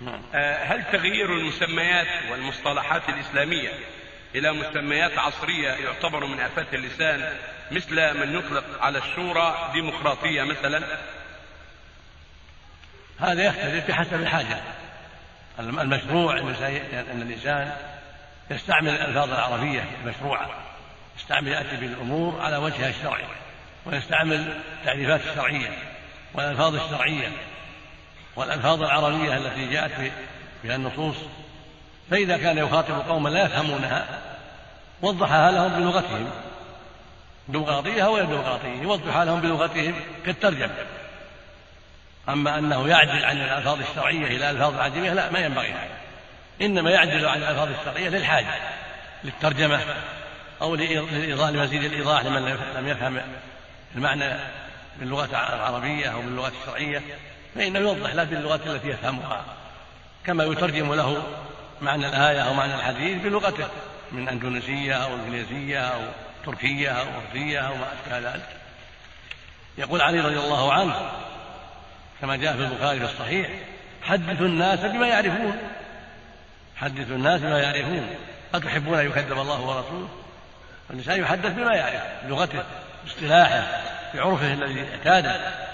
نعم. آه، هل تغيير المسميات والمصطلحات الإسلامية إلى مسميات عصرية يعتبر من آفات اللسان مثل من يطلق على الشورى ديمقراطية مثلا؟ هذا يختلف بحسب الحاجة. المشروع أن الإنسان يستعمل الألفاظ العربية المشروعة يستعمل يأتي بالأمور على وجهها الشرعي ويستعمل التعريفات الشرعية والألفاظ الشرعية والألفاظ العربية التي جاءت بها النصوص فإذا كان يخاطب قوما لا يفهمونها وضحها لهم بلغتهم ديمقراطية أو غير ديمقراطية يوضحها لهم بلغتهم كالترجمة. أما أنه يعدل عن الألفاظ الشرعية إلى الألفاظ العجمية لا ما ينبغي هذا. إنما يعدل عن الألفاظ الشرعية للحاجة للترجمة أو لإيضاح لمزيد الإيضاح لمن لم يفهم المعنى باللغة العربية أو باللغة الشرعية. فإنه يوضح له باللغة التي يفهمها كما يترجم له معنى الآية أو معنى الحديث بلغته من أندونيسية أو إنجليزية أو تركية أو أردية أو ما أشبه ذلك. يقول علي رضي الله عنه كما جاء في البخاري في الصحيح حدثوا الناس بما يعرفون. حدثوا الناس بما يعرفون. أتحبون أن يكذب الله ورسوله؟ الإنسان يحدث بما يعرف بلغته باصطلاحه بعرفه الذي اعتاده.